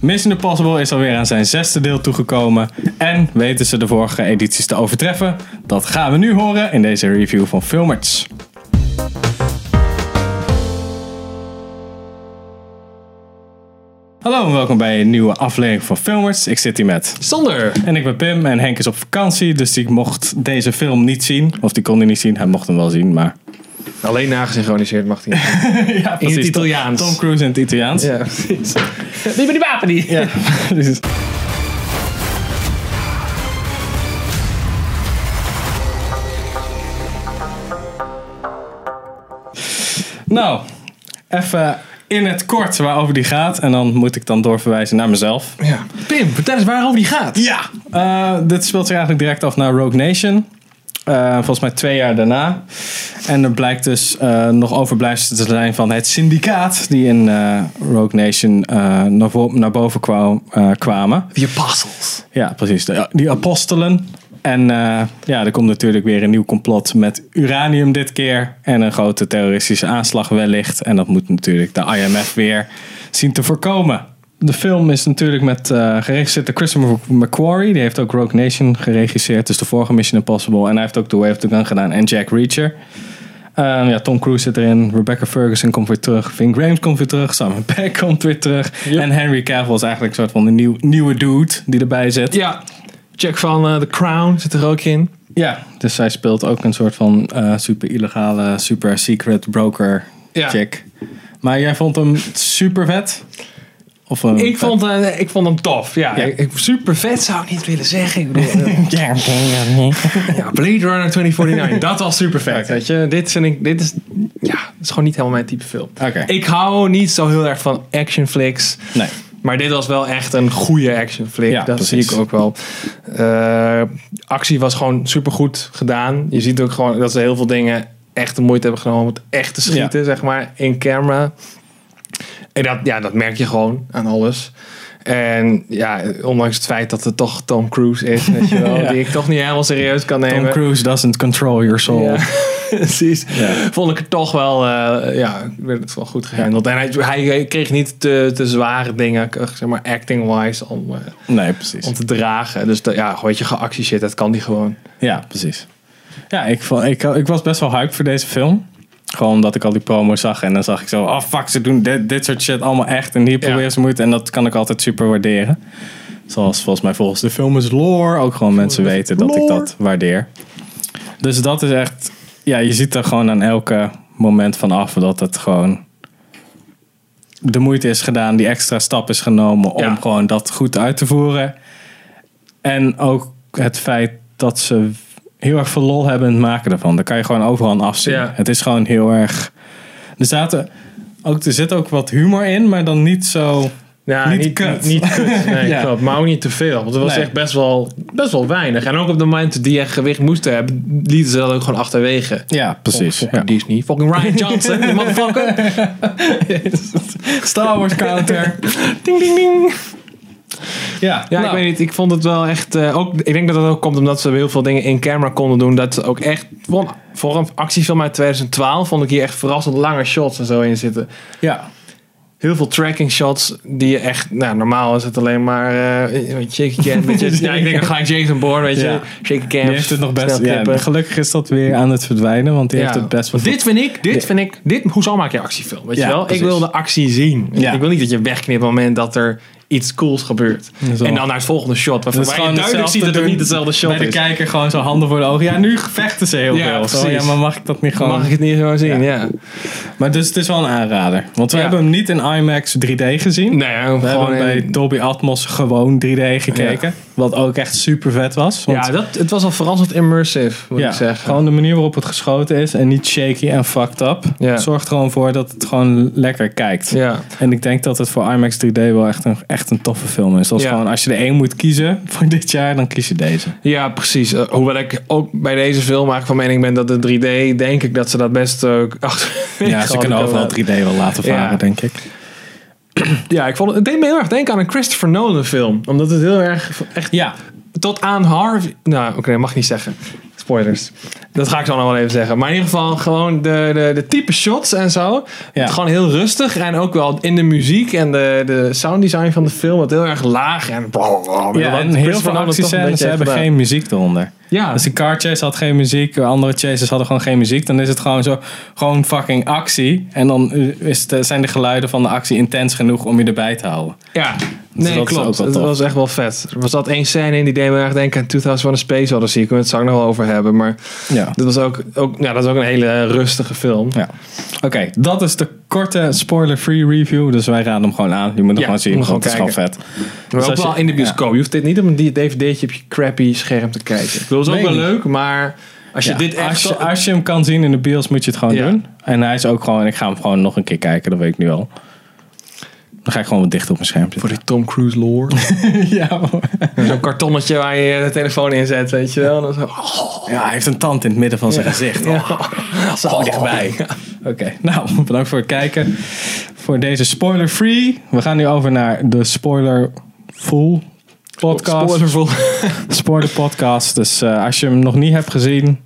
Mission Impossible is alweer aan zijn zesde deel toegekomen. En weten ze de vorige edities te overtreffen? Dat gaan we nu horen in deze review van Filmers. Hallo en welkom bij een nieuwe aflevering van Filmers. Ik zit hier met Sander. en ik ben Pim en Henk is op vakantie, dus die mocht deze film niet zien. Of die kon hij niet zien, hij mocht hem wel zien, maar... Alleen nagesynchroniseerd mag hij niet. Ja, In het Italiaans. Tom Cruise in het Italiaans. Ja, precies. Die met die wapen die. Ja, precies. Nou, even in het kort waarover die gaat. En dan moet ik dan doorverwijzen naar mezelf. Ja. Pim, vertel eens waarover die gaat. Ja, eh, dit speelt zich eigenlijk direct af naar Rogue Nation. Eh, volgens mij twee jaar daarna. En er blijkt dus eh, nog overblijfsel te zijn van het syndicaat die in eh, Rogue Nation naar, naar boven kwam, kwamen. The Apostles. Ja, precies. De- die apostelen. En ja, er komt natuurlijk weer een nieuw complot met uranium dit keer. En een grote terroristische aanslag wellicht. En dat moet natuurlijk de IMF weer zien te voorkomen. De film is natuurlijk met eh geregisseerd door Christopher McQuarrie. Die heeft ook Rogue Nation geregisseerd. Dus de vorige Mission Impossible. En hij heeft ook The Way of the Gun gedaan. En Jack Reacher. Ehm, ja, Tom Cruise zit erin. Rebecca Ferguson komt weer terug. Vin Graham komt weer terug. Simon Pegg komt weer terug. Yep. En Henry Cavill is eigenlijk een soort van de nieuw, nieuwe dude die erbij zit. Ja. Jack van eh, The Crown zit er ook in. Ja, dus zij speelt ook een soort van eh, super illegale, super secret broker Ja. chick. Maar jij vond hem super vet? Of, eh, Ik vond, eh, ik vond hem tof. Ja, Ja. Ik, super vet zou ik niet willen zeggen. Ik bedoel, eh, Ja, ja, Blade Runner 2049. dat was super vet. Weet je, dit vind ik, dit is, ja, dat is gewoon niet helemaal mijn type film. Ik hou niet zo heel erg van action flicks. Nee. Maar dit was wel echt een goede action flick. Ja, dat precies. zie ik ook wel. Eh, actie was gewoon supergoed gedaan. Je ziet ook gewoon dat ze heel veel dingen echt de moeite hebben genomen om het echt te schieten, zeg maar, in camera. En dat, ja, dat merk je gewoon aan alles. En ja, ondanks het feit dat het toch Tom Cruise is, weet je wel, Ja. die ik toch niet helemaal serieus kan nemen. Tom Cruise doesn't control your soul. Ja, precies. Ja. Vond ik het toch wel, eh, ja, werd het wel goed gehandeld. En hij, hij kreeg niet te, te zware dingen, zeg maar acting-wise, om, eh, Nee, precies. om te dragen. Dus dat, ja, weet je, geactie shit, dat kan die gewoon. Ja, precies. Ja, ik, vond, ik, ik was best wel hyped voor deze film. Gewoon omdat ik al die promo zag en dan zag ik zo, oh fuck, ze doen dit, dit soort shit allemaal echt en hier proberen ze moeite en dat kan ik altijd super waarderen. Zoals volgens mij volgens de film is lore ook gewoon mensen weten dat ik dat waardeer. Dus dat is echt, ja, je ziet er gewoon aan elke moment van af dat het gewoon de moeite is gedaan, die extra stap is genomen om Ja. gewoon dat goed uit te voeren. En ook het feit dat ze heel erg veel lol hebben in het maken ervan. Daar kan je gewoon overal aan afzien. Ja. Het is gewoon heel erg. Er, zaten ook, er zit ook wat humor in, maar dan niet zo. Ja, Niet niet, kut. Niet, niet kut, nee, Ja. klopt. Maar ook niet te veel. Want het was Nee. echt best wel, best wel weinig. En ook op de momenten die echt gewicht moesten hebben, lieten ze dat ook gewoon achterwege. Ja, precies. Disney. Fucking Ryan Johnson, motherfucker. Star Wars counter. ding, ding, ding. Ja, Ja, nou, ik weet niet. Ik vond het wel echt. eh, ook, ik denk dat dat ook komt omdat ze heel veel dingen in camera konden doen. Dat ze ook echt. Voor, voor een actiefilm uit 2012 vond ik hier echt verrassend lange shots en zo in zitten. Ja, Heel veel tracking shots die je echt. Nou, normaal is het alleen maar. weet je, shaky cam. Weet je, ja, ik denk dan Jason Bourne, weet je. Ja. Shaky cam. die heeft het nog best. Ja, gelukkig is dat weer aan het verdwijnen, want die heeft het best wel. Dit vind ik, dit vind ik, dit, hoezo maak je actiefilm? Weet Ja, je wel? precies. Ik wil de actie zien. Ja. Ik wil niet dat je wegknipt op het moment dat er iets cools gebeurt. Zo. En dan naar het volgende shot. Waarvan is waar je duidelijk ziet dat het niet hetzelfde shot Bij de is. kijker gewoon zo handen voor de ogen. Ja, nu vechten ze heel Ja, veel. Zo, ja, maar mag ik dat niet gewoon? Mag ik het niet zo zien, ja. Maar dus het is wel een aanrader. Want we Ja. hebben hem niet in IMAX 3D gezien. Nee, We gewoon hebben bij in- Dolby Atmos gewoon 3D gekeken. Wat ook echt super vet was. Want Ja, dat, het was al verrassend immersive, moet ja, ik zeggen. gewoon de manier waarop het geschoten is en niet shaky en fucked up. Ja. Zorgt er gewoon voor dat het gewoon lekker kijkt. Ja. En ik denk dat het voor IMAX 3D wel echt een, echt een toffe film is. Als, gewoon, als je er één moet kiezen voor dit jaar, dan kies je deze. ja, precies. Eh, hoewel ik ook bij deze film eigenlijk van mening ben dat de 3D, denk ik dat ze dat best ook achter. Ja, ze kunnen overal 3D wel laten varen, denk ik. Ja, ik vond het, het deed me heel erg denken aan een Christopher Nolan film. Omdat het heel erg echt Ja, tot aan Harvey. Nou, oké, dat mag ik niet zeggen. spoilers. Dat ga ik zo nog wel even zeggen. Maar in ieder geval gewoon de, de, de type shots en zo. Ja. Gewoon heel rustig. En ook wel in de muziek en de, de sounddesign van de film. Wat heel erg laag. En, Ja, en heel veel actiescènes hebben geen muziek eronder. Ja, Dus die car chase had geen muziek, andere chases hadden gewoon geen muziek. Dan is het gewoon zo, gewoon fucking actie. En dan is de, zijn de geluiden van de actie intens genoeg om je erbij te houden. ja. Dus Nee, dat klopt. Het tof. was echt wel vet. Er was dat één scène in die deed me erg denken aan 2001 A Space Odyssey. Ik wil het zo nog wel over hebben. Maar Ja. dat was ook, ook, ja, dat is ook een hele rustige film. ja. Oké, dat is de korte spoiler-free review. Dus wij raden hem gewoon aan. Je moet hem Ja, gewoon zien, want het is gewoon vet. Maar ook als wel je- in de bioscoop. Je hoeft dit niet op een dvd'tje op je crappy scherm te kijken. Ik bedoel, dat is ook wel leuk, maar als je Ja, dit echt... als, je, zo- als je hem kan zien in de bios, moet je het gewoon Ja. doen. En hij is ook gewoon, ik ga hem gewoon nog een keer kijken, dat weet ik nu al. Dan ga ik gewoon wat dichter op mijn scherm voor die Tom Cruise lore. ja, hoor. Zo'n kartonnetje waar je de telefoon in zet, weet je wel. En dan zo, oh, ja, hij heeft een tand in het midden van zijn gezicht. Oh, zo dichtbij. Oké, nou, bedankt voor het kijken. Voor deze spoiler-free. We gaan nu over naar de spoiler-full podcast. Spoilervol. Spoiler podcast. Dus eh, als je hem nog niet hebt gezien,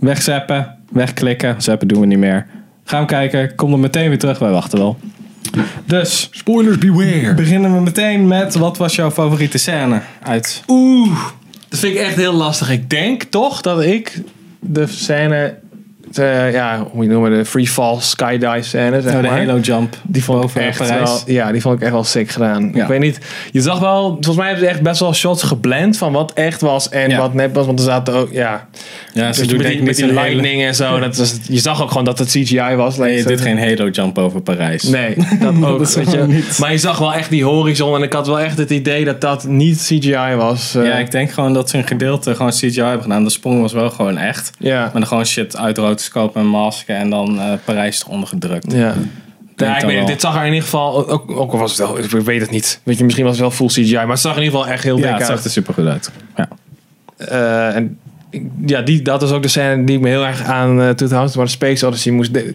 wegzappen, wegklikken. Zappen doen we niet meer. Ga hem kijken. Kom er meteen weer terug. Wij wachten wel. Dus, Spoilers beware. beginnen we meteen met wat was jouw favoriete scène uit? Oeh, dat vind ik echt heel lastig. Ik denk toch dat ik de scène, de, ja, hoe je het noemen, de free fall skydive scène, zeg Oh, de maar. Halo Jump Die vond ik echt Parijs. wel, ja, die vond ik echt wel sick gedaan. Ja. Ik weet niet, je zag wel, volgens mij hebben ze echt best wel shots geblend van wat echt was en Ja. wat net was, want er zaten ook, ja, Ja, ze dus doen met die, met die hele... lightning en zo, dat was, je zag ook gewoon dat het CGI was. Nee, je doet geen Halo Jump over Parijs. Nee, dat ook. Dat weet je. niet. Maar je zag wel echt die horizon en ik had wel echt het idee dat dat niet CGI was. eh. Ja, ik denk gewoon dat ze een gedeelte gewoon CGI hebben gedaan. De sprong was wel gewoon echt. ja. Maar dan gewoon shit uit en masken en dan eh, Parijs eronder gedrukt. Ja. Ja, ik weet niet, dit zag er in ieder geval, ook, ook al was het wel, ik weet het niet. Weet je, misschien was het wel full CGI, maar het zag er in ieder geval echt heel Ja, dik het zag uit. er super goed uit. Ja. Eh, en ja, die, dat is ook de scène die ik me heel erg aan uh, 2000 waar de Space Odyssey moest de-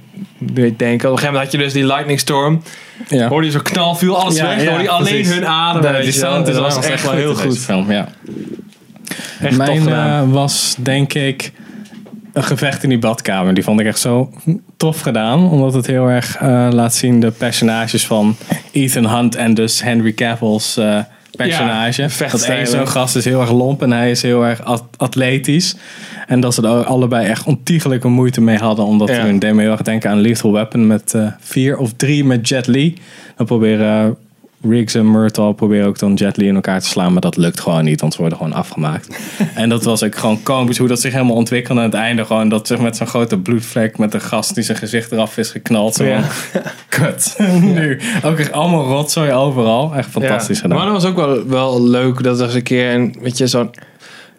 denken. Op een gegeven moment had je dus die lightning storm. Ja. Hoorde je zo knal, viel alles Ja, weg. ja, hoorde je alleen precies. hun adem. De- die sound dat was echt wel heel goed. Film, ja. Echt Mijn eh, was denk ik een gevecht in die badkamer. Die vond ik echt zo tof gedaan. Omdat het heel erg eh, laat zien de personages van Ethan Hunt en dus Henry Cavill's eh, personage. Ja, dat één zo'n gast is heel erg lomp en hij is heel erg at- atletisch. En dat ze er allebei echt ontiegelijke moeite mee hadden. Omdat Ja. hun deed me heel erg denken aan Lethal Weapon met eh, vier of drie met Jet Li. Dan proberen Riggs en Myrtle proberen ook dan Jet Li in elkaar te slaan. Maar dat lukt gewoon niet, want ze worden gewoon afgemaakt. en dat was ook gewoon komisch hoe dat zich helemaal ontwikkelde. aan het einde gewoon dat zich met zo'n grote bloedvlek met een gast die zijn gezicht eraf is geknald. Zo Ja. kut. nu. Ook echt allemaal rotzooi overal. Echt fantastisch Ja. gedaan. Maar dat was ook wel, wel leuk dat er eens een keer een, weet je, zo'n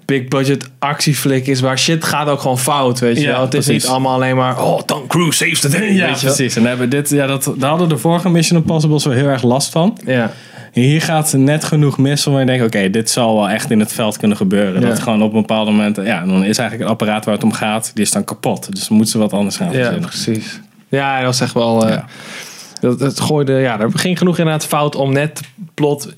big budget actieflik is waar shit gaat ook gewoon fout, weet je Ja, wel. Het is niet allemaal alleen maar, oh, Tom Cruise saves the day, ja, precies. En hebben dit, ja, dat, daar hadden de vorige Mission Impossible zo heel erg last van. Ja. Hier gaat net genoeg mis waar je denkt, oké, dit zal wel echt in het veld kunnen gebeuren. Ja. Dat gewoon op een bepaald moment, ja, dan is eigenlijk het apparaat waar het om gaat, die is dan kapot. Dus moeten ze wat anders gaan ja, verzinnen. precies. Ja, dat was echt wel, eh, Ja. dat, het gooide, ja, er ging genoeg inderdaad fout om net plot...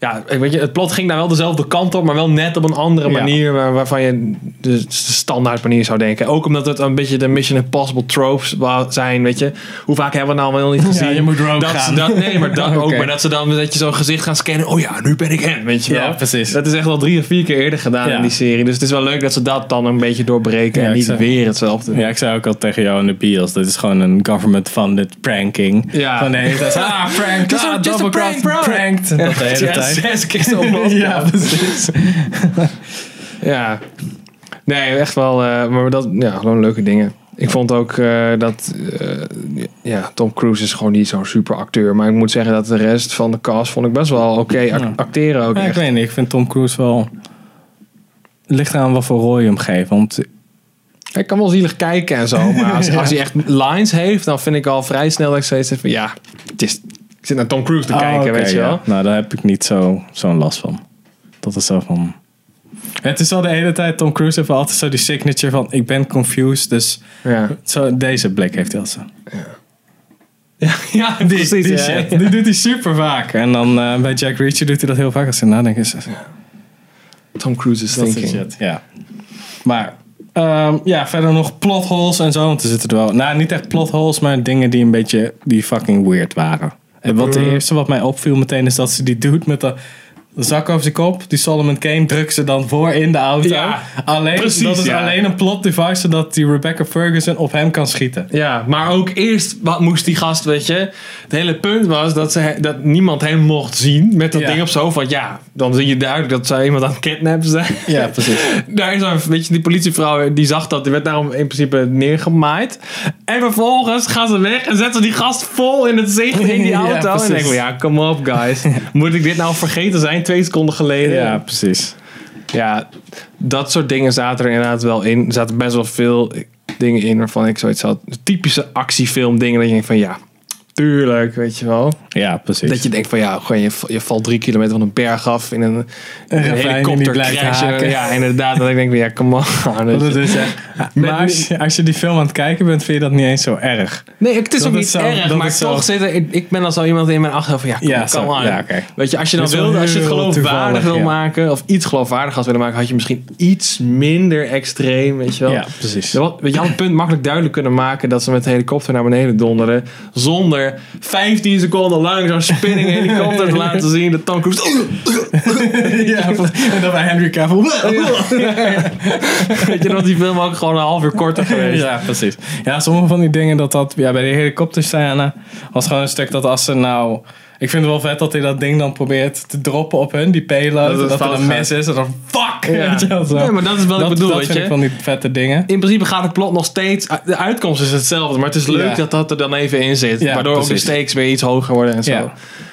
Ja, weet je, het plot ging daar wel dezelfde kant op, maar wel net op een andere Ja. manier waar, waarvan je de, standaard manier zou denken. Ook omdat het een beetje de Mission Impossible tropes zijn, weet je. Hoe vaak hebben we nou wel niet gezien? je moet rogue dat gaan. Dat, nee, maar dat ook. Maar dat ze dan dat je zo'n gezicht gaan scannen. Oh ja, nu ben ik hen, weet je wel. Ja, precies. Dat is echt al drie of vier keer eerder gedaan Ja. in die serie. Dus het is wel leuk dat ze dat dan een beetje doorbreken Ja, en niet zei- weer hetzelfde. Ja, ik zei ook al tegen jou in de bios, dit is gewoon een government-funded pranking. Ja. Van de hele tijd, ah, prank, Just ah, just a prank, bro. pranked. Dat de hele Ja, tijd. zes keer zo ja, precies. Ja. Nee, echt wel. eh, maar dat, ja, gewoon leuke dingen. Ik vond ook eh, dat, eh, ja, Tom Cruise is gewoon niet zo'n super acteur. Maar ik moet zeggen dat de rest van de cast vond ik best wel oké acteren ook Ja, ik echt. weet niet, ik vind Tom Cruise wel... Het ligt eraan wat voor rol je hem geeft. Want Hij kan wel zielig kijken en zo. Maar als, als hij echt lines heeft, dan vind ik al vrij snel dat ik steeds van ja, het is, ik zit naar Tom Cruise te Oh, kijken, weet je ja. wel. Nou, daar heb ik niet zo- zo'n last van. Dat is zo van... Het is wel de hele tijd, Tom Cruise heeft altijd zo die signature van... Ik ben confused, dus Ja, zo, deze blik heeft hij altijd zo. ja, ja Die, precies. die ja. shit, die doet hij super vaak. En dan eh, bij Jack Reacher doet hij dat heel vaak. Als hij nadenkt is dat Tom Cruise is dat thinking. shit. Ja. Maar ehm, ja, verder nog plotholes en zo. Want er zitten er wel... Nou, niet echt plotholes, maar dingen die een beetje... Die fucking weird waren. En wat de Mm. eerste wat mij opviel meteen is dat ze die doet met de... de zak over zijn kop, die Solomon Kane drukt ze dan voor in de auto. Ja, alleen, precies, dat is ja. alleen een plot device zodat die Rebecca Ferguson op hem kan schieten. Ja, maar ook eerst wat moest die gast, weet je. Het hele punt was dat, ze, dat niemand hem mocht zien met dat Ja. ding op zo van ja, dan zie je duidelijk dat zij iemand aan het kidnappen zijn. Ja, precies. Daar is dan, weet je, die politievrouw die zag dat, die werd daarom in principe neergemaaid. En vervolgens gaan ze weg en zetten die gast vol in het zicht in die auto. en denk ik, ja, come op guys. Moet ik dit nou vergeten zijn twee seconden geleden? Ja, precies. Ja, dat soort dingen zaten er inderdaad wel in. Er zaten best wel veel dingen in waarvan ik zoiets had. Typische actiefilm dingen dat je denkt van ja, tuurlijk, weet je wel. Ja, precies. Dat je denkt van ja, gewoon je, je valt drie kilometer van een berg af in een, een helikopter blijft haken. Ja, inderdaad. Dat ik denk van ja, come on. Is, maar als je, als je die film aan het kijken bent, vind je dat niet eens zo erg. Nee, het is Dat ook niet zo- erg, maar toch zit er, ik, ik ben dan zo iemand in mijn achterhoofd van ja, come, Ja, come on. ja, oké. Weet je, als je dan wel als je het geloofwaardig wil ja. maken, of iets geloofwaardig had willen maken, had je misschien iets minder extreem, weet je wel. Ja, precies. Je, had het punt makkelijk duidelijk kunnen maken dat ze met de helikopter naar beneden donderen. Zonder 15 seconden lang zo'n spinning helikopter te laten zien. Dat Tom Cruise. ja, en dan bij Henry Cavill. Weet je, dat die film ook gewoon een half uur korter geweest. Ja, precies. Ja, sommige van die dingen dat dat... Ja, bij de helikopterscène was gewoon een stuk dat als ze nou... Ik vind het wel vet dat hij dat ding dan probeert te droppen op hun, die payload. Dat Dat, er een mis is en dan fuck! Ja. Weet je wel, zo. Ja, maar dat is wat ik dat, bedoel, dat weet vind je. ik van die vette dingen. In principe gaat het plot nog steeds. De uitkomst is hetzelfde, maar het is leuk Ja. dat dat er dan even in zit. Ja, waardoor ook de precies. stakes weer iets hoger worden en zo. Ja.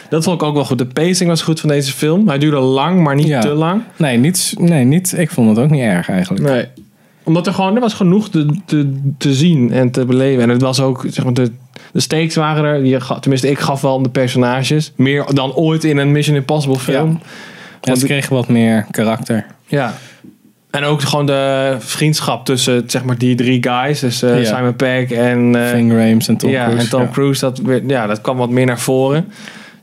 Dat vond ik ook wel goed. De pacing was goed van deze film. Hij duurde lang, maar niet Ja. te lang. Nee, niet, nee niet, ik vond het ook niet erg eigenlijk. Nee. Omdat er gewoon, er was genoeg te, te, te zien en te beleven. En het was ook, zeg maar, de, de stakes waren er. Die, ga- tenminste, ik gaf wel om de personages. Meer dan ooit in een Mission Impossible film. Ja, Want ze kregen wat meer karakter. Ja. En ook gewoon de vriendschap tussen zeg maar, die drie guys. Dus eh, Ja. Simon Pegg en, Ving Rhames en Tom ja, Cruise. en Tom ja. Cruise. Dat, ja, dat kwam wat meer naar voren.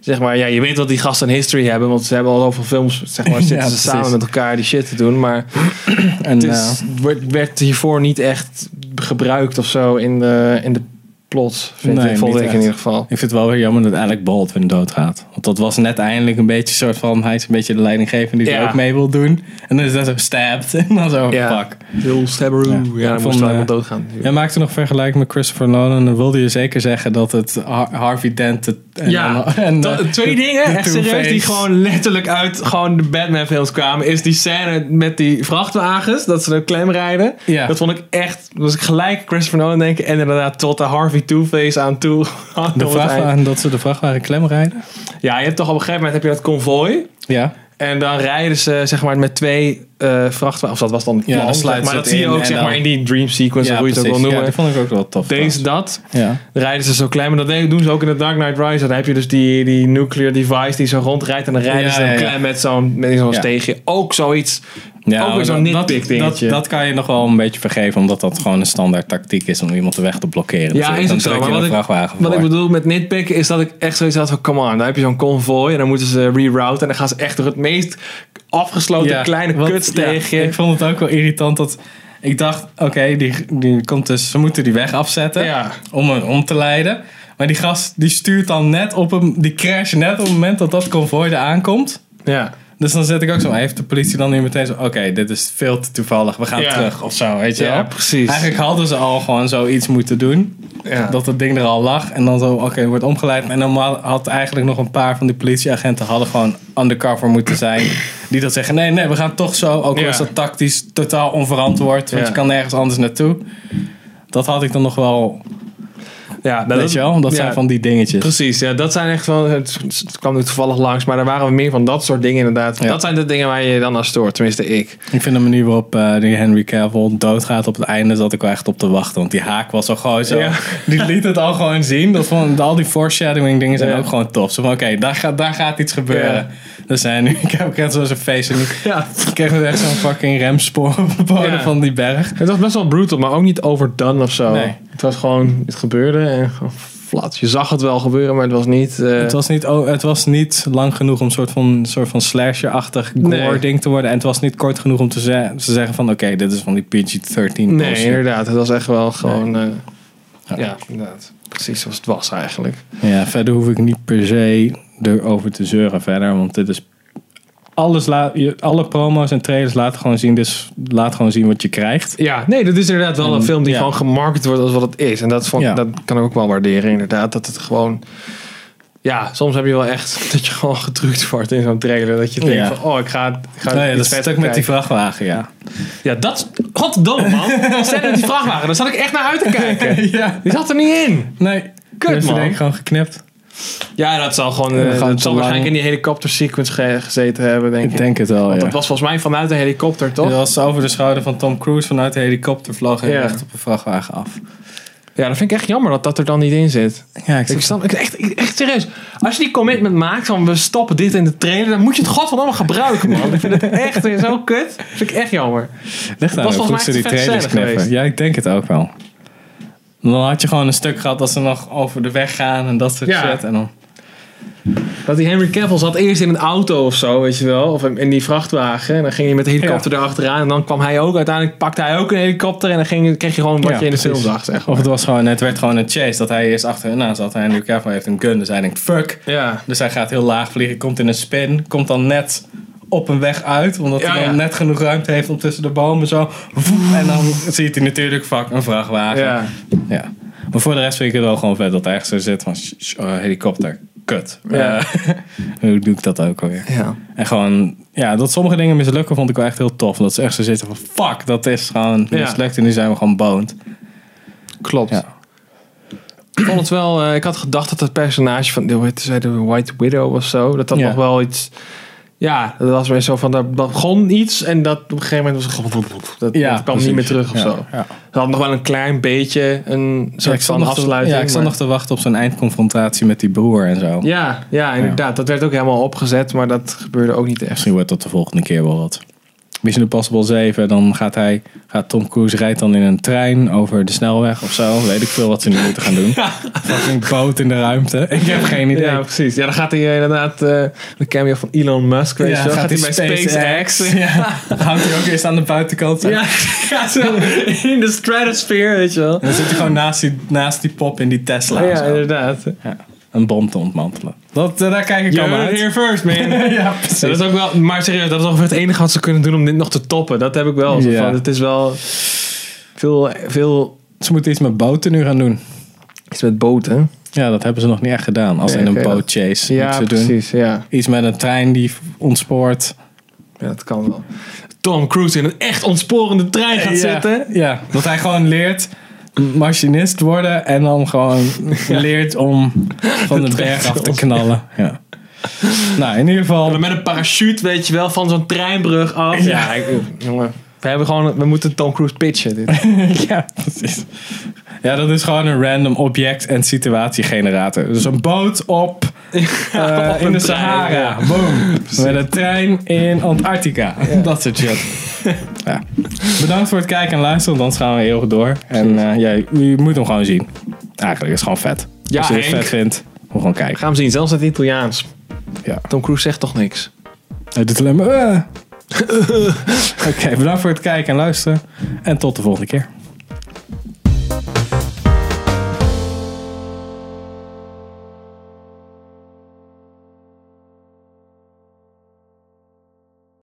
Zeg maar, ja, je weet wat die gasten een history hebben. Want ze hebben al zoveel films. Zeg maar, zitten ze samen met elkaar die shit te doen. Maar En, het eh, is, werd, werd hiervoor niet echt gebruikt of zo in de, in de plot. Vind Nee, ik, vond niet ik in echt. ieder geval. Ik vind het wel weer jammer dat Alec Baldwin doodgaat. Want dat was net eindelijk een beetje soort van... Hij is een beetje de leidinggevende die Ja. er ook mee wil doen. En dan is dat zo stabbed. En dan zo, Ja. fuck. Heel Stabberoo. Ja, Ja, dan van, moest wel eh, doodgaan. Jij maakte nog vergelijking met Christopher Nolan. Dan wilde je zeker zeggen dat het Har- Harvey Dent... het- En, Ja, en, eh, twee dingen, echt serieus, die gewoon letterlijk uit gewoon de Batman films kwamen. Is die scène met die vrachtwagens, dat ze de klem rijden. Ja. Dat vond ik echt, was ik gelijk Christopher Nolan denken. En inderdaad tot de Harvey Two-Face aan toe. De vrachtwagen, dat ze de vrachtwagen klem rijden? Ja, je hebt toch op een gegeven moment heb je dat konvooi. Ja. En dan rijden ze zeg maar met twee eh vrachtwagens. Of dat was dan het Ja, zeg sluiten maar dat het zie je ook zeg maar in die dream sequence, ja, of hoe je het ook wil Ja, noemen. die vond ik ook wel tof. Deze dat. Ja. Rijden ze zo klein, maar dat doen ze ook in de Dark Knight Rises. Dan heb je dus die, die nuclear device die zo rondrijdt. En dan rijden Ja, ze dan ja, ja. klein met zo'n met zo'n Ja. steegje. Ook zoiets. Ja, ook weer zo'n dat- nitpick dat, dingetje. dat, dat kan je nog wel een beetje vergeven, omdat dat gewoon een standaard tactiek is om iemand de weg te blokkeren. Ja, is ook zo. Maar wat ik, vrachtwagen wat ik bedoel met nitpicken is dat ik echt zoiets had van... Come on, dan heb je zo'n convoy en dan moeten ze rerouten. En dan gaan ze echt door het meest afgesloten Ja, kleine kutsteegje. ja, ik vond het ook wel irritant dat... Ik dacht, oké, die, die komt dus, ze moeten die weg afzetten Ja. om hem om te leiden. Maar die gast die stuurt dan net op hem, die crash net op het moment dat dat konvooi er aankomt. ja. Dus dan zet ik ook zo, maar heeft de politie dan nu meteen zo, oké, dit is veel te toevallig, we gaan Ja. terug of zo, weet je Ja, wel? precies. Eigenlijk hadden ze al gewoon zoiets moeten doen. Ja. Dat het ding er al lag en dan zo, oké, wordt omgeleid. En dan had eigenlijk nog een paar van die politieagenten hadden gewoon undercover moeten zijn. Die dat zeggen, nee, nee, we gaan toch zo. Ook al Ja. is dat tactisch totaal onverantwoord, want Ja. je kan nergens anders naartoe. Dat had ik dan nog wel, ja, dat weet je wel? Dat ja. zijn van die dingetjes. Precies, ja, dat zijn echt wel. Het, het kwam nu toevallig langs, maar er waren we meer van dat soort dingen inderdaad. Ja. Dat zijn de dingen waar je je dan aan stoort, tenminste ik. Ik vind de manier waarop eh, die Henry Cavill doodgaat op het einde, zat ik wel echt op te wachten. Want die haak was al gewoon zo. Ja. Die liet het al gewoon zien. Dat al die foreshadowing dingen zijn ook gewoon tof. Zo van, oké, daar, gaat, daar gaat iets gebeuren. Dus zijn nu, ik heb ook echt zo zijn face. En Ja. ik kreeg echt zo'n fucking remspoor op de bodem van die berg. Het was best wel brutal, maar ook niet overdone of zo. Nee. Het was gewoon, het gebeurde en gewoon flat. Je zag het wel gebeuren, maar het was niet... eh, Het was, niet, oh, het was niet lang genoeg om een soort van, soort van slasher-achtig gore Nee. ding te worden. En het was niet kort genoeg om te, ze- te zeggen van... Oké, dit is van die PG-13 nee, inderdaad. Het was echt wel gewoon... eh, Ja. ja. inderdaad. Precies zoals het was eigenlijk. Ja, verder hoef ik niet per se erover te zeuren verder. Want dit is... Alles laat, je, alle promo's en trailers laten gewoon zien. Dus laat gewoon zien wat je krijgt. Ja, nee, dat is inderdaad wel En, een film die ja. gewoon gemarket wordt als wat het is. En dat, vond, Ja. dat kan ik ook wel waarderen, inderdaad. Dat het gewoon... Ja, soms heb je wel echt dat je gewoon gedrukt wordt in zo'n trailer. Dat je denkt Ja. van, oh, ik ga, ik ga iets dat stuk met die vrachtwagen, ja. Ja, dat... Godverdomme, man. Stel met die vrachtwagen. Daar zat ik echt naar uit te kijken. ja. Die zat er niet in. Nee. Kut, Dus man. denk gewoon geknipt. Ja, dat zal gewoon... Eh, gewoon dat zal waarschijnlijk in die helikopter sequence ge- gezeten hebben, denk ik. Ik denk het wel, Want ja. dat was volgens mij vanuit een helikopter, toch? Dat was over de schouder van Tom Cruise vanuit de helikopter vloog hij Ja. echt op een vrachtwagen af. Ja, dat vind ik echt jammer dat dat er dan niet in zit. Ja, ik Ik snap, ik, echt, echt serieus. Als je die commitment maakt van we stoppen dit in de trailer, dan moet je het godverdomme gebruiken, man. ik vind het echt zo kut. Dat vind ik echt jammer. Ligt aan was hoe goed ze mij die trailers knippen. Ja, ik denk het ook wel. Dan had je gewoon een stuk gehad dat ze nog over de weg gaan en dat soort Ja. shit. En dan, Dat die Henry Cavill zat eerst in een auto of zo, weet je wel. Of in die vrachtwagen. En dan ging je met de helikopter erachteraan. En dan kwam hij ook. Uiteindelijk pakte hij ook een helikopter. En dan ging, kreeg je gewoon wat Ja, je in de film zag, zeg Of het was gewoon, het werd gewoon een chase dat hij eerst achter hen aan zat. En Henry Cavill heeft een gun, dus hij denkt fuck. Ja. Dus hij gaat heel laag vliegen, komt in een spin, komt dan net op een weg uit. Omdat Ja, hij dan ja. net genoeg ruimte heeft om tussen de bomen zo. En dan ziet hij natuurlijk fuck een vrachtwagen. Ja. Ja. Maar voor de rest vind ik het wel gewoon vet dat hij echt zo zit van oh, helikopter. Kut. Ja. Hoe doe ik dat ook alweer? ja. En gewoon, ja, dat sommige dingen mislukken vond ik wel echt heel tof. Dat ze echt zo zitten van fuck, dat is gewoon mislukt en nu zijn we gewoon boned. Klopt. Ik vond het wel... eh, ik had gedacht dat het personage van... De, hoe de White Widow of zo... Dat dat nog wel iets... Ja, dat was weer zo van... Dat begon iets en dat op een gegeven moment was het... Dat, dat kwam niet meer terug of ja. zo. Ja. Ze had nog wel een klein beetje een Ja, soort van te, afsluiting. ja, ik maar- nog te wachten op zo'n eindconfrontatie met die broer en zo. ja, ja, inderdaad. Dat werd ook helemaal opgezet, maar dat gebeurde ook niet echt. Misschien wordt dat de volgende keer wel wat. Mission Impossible 7, dan gaat hij, gaat Tom Cruise rijdt dan in een trein over de snelweg of zo. Weet ik veel wat ze nu moeten gaan doen. Fucking boot in de ruimte. Ik heb geen idee. Ja, precies. Ja, dan gaat hij eh, inderdaad eh, de cameo van Elon Musk, weet Ja, je wel. Gaat, hij bij SpaceX. Ja. Houdt hij ook eerst aan de buitenkant. Ja, ja, zo in de stratosphere, weet je wel. En dan zit hij gewoon naast die, naast die pop in die Tesla. Ja, zo. inderdaad. Ja. Een bom te ontmantelen. Dat, eh, daar kijk ik You al naar heard it uit. here first, man. Ja, precies. Ja, dat is ook wel, maar serieus, dat is ongeveer het enige wat ze kunnen doen om dit nog te toppen. Dat heb ik wel. Ja. van, het is wel veel, veel Ze moeten iets met boten nu gaan doen. iets met boten. Ja, dat hebben ze nog niet echt gedaan. Als Nee, in een oké, boat chase. Ja, moeten ze doen. precies. Ja. Iets met een trein die ontspoort. ja, dat kan wel. Tom Cruise in een echt ontsporende trein gaat ja, zitten. Ja, dat hij gewoon leert machinist worden en dan gewoon leert om van de berg af te knallen. Ja. Nou, in ieder geval. Met een parachute, weet je wel, van zo'n treinbrug af. Ja, ik- jongen. We, hebben gewoon, we moeten Tom Cruise pitchen. Dit. Ja, precies. Ja, dat is gewoon een random object- en situatiegenerator. Dus een boot op, eh, op in de Sahara. ja. Boom. Met een trein in Antarctica. Dat soort shit. Ja. Bedankt voor het kijken en luisteren, want anders gaan we heel door. En eh, ja, je moet hem gewoon zien. Eigenlijk is het gewoon vet. Ja, Als je het vet vindt, moet gewoon kijken. Ga hem zien, zelfs in het Italiaans. Ja. Tom Cruise zegt toch niks. Hij doet alleen maar... eh. Oké, bedankt voor het kijken en luisteren. En tot de volgende keer.